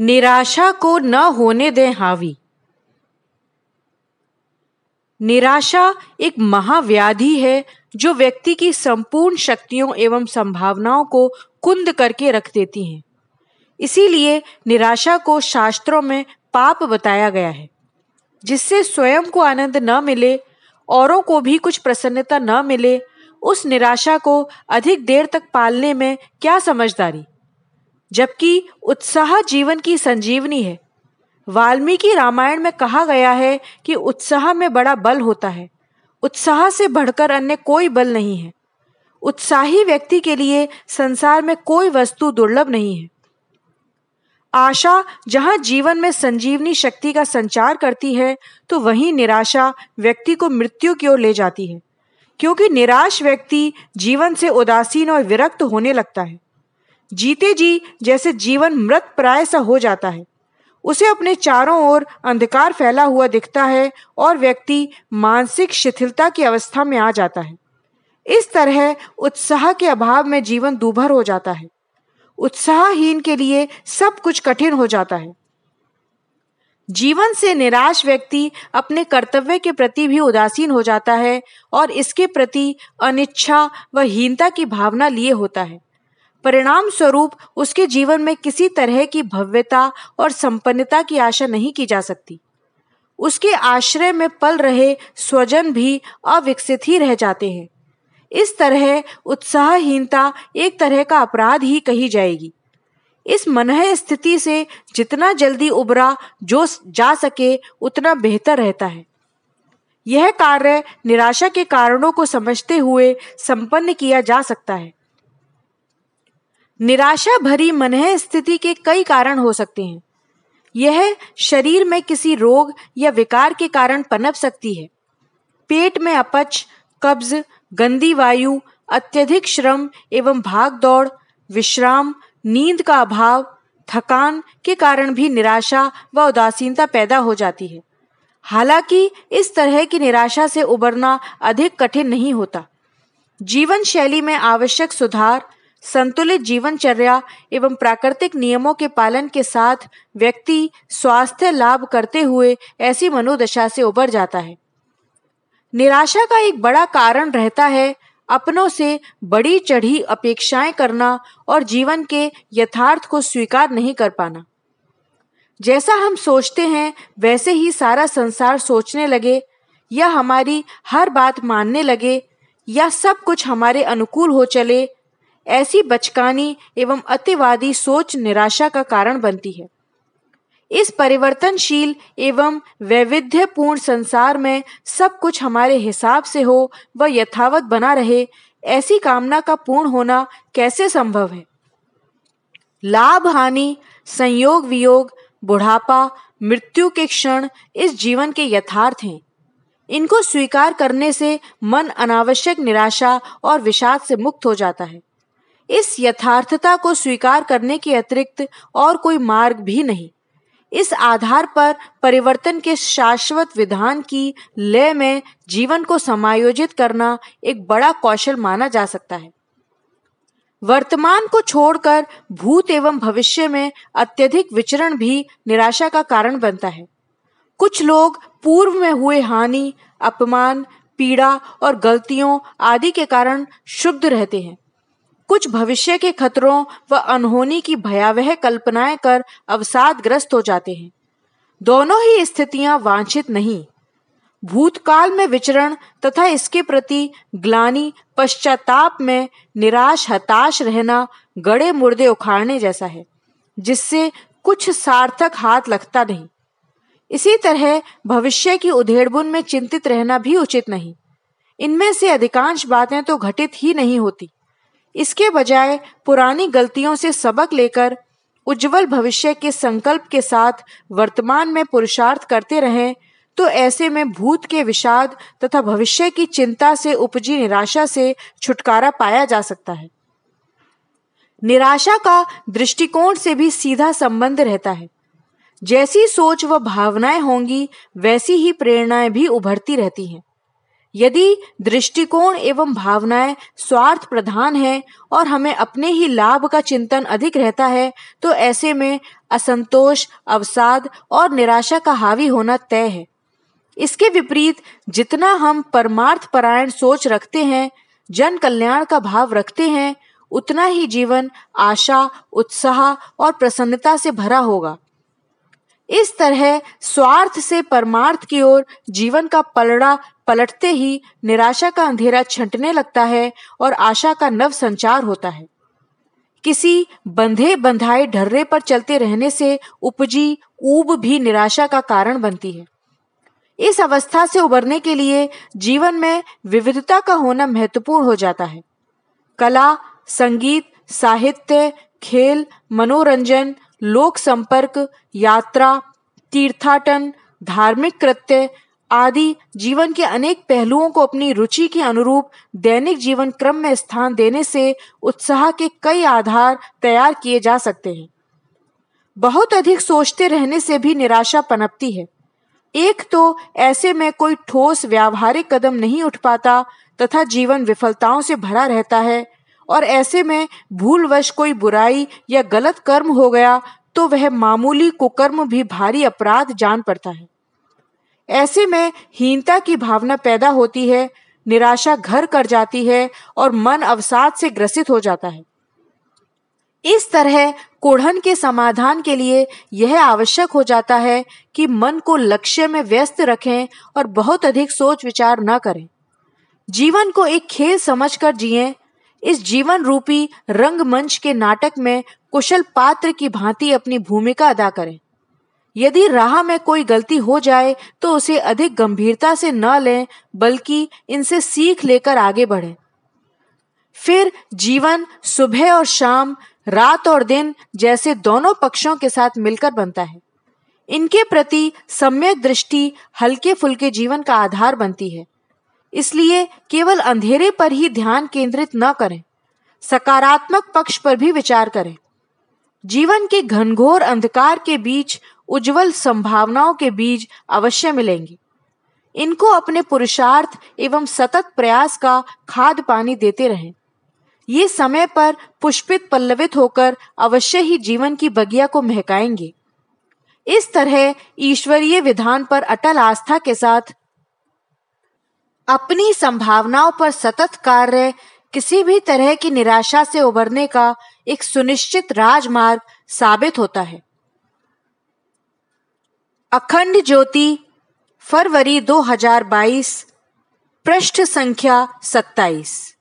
निराशा को न होने दें हावी। निराशा एक महाव्याधि है जो व्यक्ति की संपूर्ण शक्तियों एवं संभावनाओं को कुंद करके रख देती है। इसीलिए निराशा को शास्त्रों में पाप बताया गया है, जिससे स्वयं को आनंद न मिले, औरों को भी कुछ प्रसन्नता न मिले, उस निराशा को अधिक देर तक पालने में क्या समझदारी? जबकि उत्साह जीवन की संजीवनी है। वाल्मीकि रामायण में कहा गया है कि उत्साह में बड़ा बल होता है। उत्साह से बढ़कर अन्य कोई बल नहीं है। उत्साही व्यक्ति के लिए संसार में कोई वस्तु दुर्लभ नहीं है। आशा जहाँ जीवन में संजीवनी शक्ति का संचार करती है तो वहीं निराशा व्यक्ति को मृत्यु की ओर ले जाती है। क्योंकि निराश व्यक्ति जीवन से उदासीन और विरक्त होने लगता है। जीते जी जैसे जीवन मृत प्राय सा हो जाता है। उसे अपने चारों ओर अंधकार फैला हुआ दिखता है और व्यक्ति मानसिक शिथिलता की अवस्था में आ जाता है। इस तरह उत्साह के अभाव में जीवन दूभर हो जाता है। उत्साहहीन के लिए सब कुछ कठिन हो जाता है। जीवन से निराश व्यक्ति अपने कर्तव्य के प्रति भी उदासीन हो जाता है और इसके प्रति अनिच्छा व हीनता की भावना लिए होता है। परिणाम स्वरूप उसके जीवन में किसी तरह की भव्यता और संपन्नता की आशा नहीं की जा सकती। उसके आश्रय में पल रहे स्वजन भी अविकसित ही रह जाते हैं। इस तरह उत्साहहीनता एक तरह का अपराध ही कही जाएगी। इस मनह स्थिति से जितना जल्दी उबरा, जो जा सके, उतना बेहतर रहता है। यह कार्य निराशा के कारणों को समझते हुए संपन्न किया जा सकता है। निराशा भरी मनह स्थिति के कई कारण हो सकते हैं। यह शरीर में किसी रोग या विकार के कारण पनप सकती है। पेट में अपच, कब्ज, गंदी वायु, अत्यधिक श्रम एवं भाग दौड़ विश्राम, नींद का अभाव, थकान के कारण भी निराशा व उदासीनता पैदा हो जाती है। हालाँकि इस तरह की निराशा से उबरना अधिक कठिन नहीं होता। जीवन शैली में आवश्यक सुधार संतुलित जीवनचर्या एवं प्राकृतिक नियमों के पालन के साथ व्यक्ति स्वास्थ्य लाभ करते हुए ऐसी मनोदशा से उबर जाता है। निराशा का एक बड़ा कारण रहता है अपनों से बड़ी चढ़ी अपेक्षाएँ करना और जीवन के यथार्थ को स्वीकार नहीं कर पाना। जैसा हम सोचते हैं, वैसे ही सारा संसार सोचने लगे, या हमारी हर बात मानने लगे, या सब कुछ हमारे अनुकूल हो चले ऐसी बचकानी एवं अतिवादी सोच निराशा का कारण बनती है। इस परिवर्तनशील एवं वैविध्यपूर्ण संसार में सब कुछ हमारे हिसाब से हो व यथावत बना रहे, ऐसी कामना का पूर्ण होना कैसे संभव है? लाभ, हानि, संयोग, वियोग, बुढ़ापा, मृत्यु के क्षण इस जीवन के यथार्थ हैं। इनको स्वीकार करने से मन अनावश्यक निराशा और विषाद से मुक्त हो जाता है। इस यथार्थता को स्वीकार करने के अतिरिक्त और कोई मार्ग भी नहीं। इस आधार पर परिवर्तन के शाश्वत विधान की लय में जीवन को समायोजित करना एक बड़ा कौशल माना जा सकता है। वर्तमान को छोड़कर भूत एवं भविष्य में अत्यधिक विचरण भी निराशा का कारण बनता है। कुछ लोग पूर्व में हुए हानि, अपमान, पीड़ा और गलतियों आदि के कारण शुद्ध रहते हैं। कुछ भविष्य के खतरों व अनहोनी की भयावह कल्पनाएँ कर अवसादग्रस्त हो जाते हैं। दोनों ही स्थितियाँ वांछित नहीं। भूतकाल में विचरण तथा इसके प्रति ग्लानी पश्चाताप में निराश हताश रहना गड़े मुर्दे उखाड़ने जैसा है, जिससे कुछ सार्थक हाथ लगता नहीं। इसी तरह भविष्य की उधेड़बुन में चिंतित रहना भी उचित नहीं। इनमें से अधिकांश बातें तो घटित ही नहीं होती। इसके बजाय पुरानी गलतियों से सबक लेकर उज्जवल भविष्य के संकल्प के साथ वर्तमान में पुरुषार्थ करते रहें तो ऐसे में भूत के विषाद तथा भविष्य की चिंता से उपजी निराशा से छुटकारा पाया जा सकता है। निराशा का दृष्टिकोण से भी सीधा संबंध रहता है। जैसी सोच व भावनाएँ होंगी, वैसी ही प्रेरणाएँ भी उभरती रहती हैं। यदि दृष्टिकोण एवं भावनाएँ स्वार्थ प्रधान है और हमें अपने ही लाभ का चिंतन अधिक रहता है तो ऐसे में असंतोष, अवसाद और निराशा का हावी होना तय है। इसके विपरीत, जितना हम परमार्थ परायण सोच रखते हैं, जन कल्याण का भाव रखते हैं, उतना ही जीवन आशा, उत्साह और प्रसन्नता से भरा होगा। इस तरह स्वार्थ से परमार्थ की ओर जीवन का पलड़ा पलटते ही निराशा का अंधेरा छंटने लगता है और आशा का नव संचार होता है। किसी बंधे बंधाए ढर्रे पर चलते रहने से उपजी ऊब भी निराशा का कारण बनती है। इस अवस्था से उबरने के लिए जीवन में विविधता का होना महत्वपूर्ण हो जाता है। कला, संगीत, साहित्य, खेल, मनोरंजन लोक संपर्क, यात्रा, तीर्थाटन, धार्मिक कृत्य आदि जीवन के अनेक पहलुओं को अपनी रुचि के अनुरूप दैनिक जीवन क्रम में स्थान देने से उत्साह के कई आधार तैयार किए जा सकते हैं। बहुत अधिक सोचते रहने से भी निराशा पनपती है। एक तो ऐसे में कोई ठोस, व्यावहारिक कदम नहीं उठ पाता तथा जीवन विफलताओं से भरा रहता है। और ऐसे में भूलवश कोई बुराई या गलत कर्म हो गया तो वह मामूली कुकर्म भी भारी अपराध जान पड़ता है। ऐसे में हीनता की भावना पैदा होती है, निराशा घर कर जाती है और मन अवसाद से ग्रसित हो जाता है। इस तरह कोढ़न के समाधान के लिए यह आवश्यक हो जाता है कि मन को लक्ष्य में व्यस्त रखें और बहुत अधिक सोच विचार न करें। जीवन को एक खेल समझकर जिएँ इस जीवन रूपी रंगमंच के नाटक में कुशल पात्र की भांति अपनी भूमिका अदा करें। यदि राह में कोई गलती हो जाए तो उसे अधिक गंभीरता से न लें, बल्कि इनसे सीख लेकर आगे बढ़ें। फिर जीवन सुबह और शाम, रात और दिन जैसे दोनों पक्षों के साथ मिलकर बनता है। इनके प्रति सम्यक दृष्टि हल्के फुल्के जीवन का आधार बनती है। इसलिए केवल अंधेरे पर ही ध्यान केंद्रित न करें। सकारात्मक पक्ष पर भी विचार करें। जीवन के घनघोर अंधकार के बीच, उज्जवल संभावनाओं के बीज अवश्य मिलेंगे। इनको अपने पुरुषार्थ एवं सतत प्रयास का खाद पानी देते रहें। ये समय पर पुष्पित पल्लवित होकर अवश्य ही जीवन की बगिया को महकाएँगे। इस तरह ईश्वरीय विधान पर अटल आस्था के साथ अपनी संभावनाओं पर सतत कार्य, किसी भी तरह की निराशा से उबरने का एक सुनिश्चित राजमार्ग साबित होता है। अखंड ज्योति, फरवरी 2022 पृष्ठ संख्या 27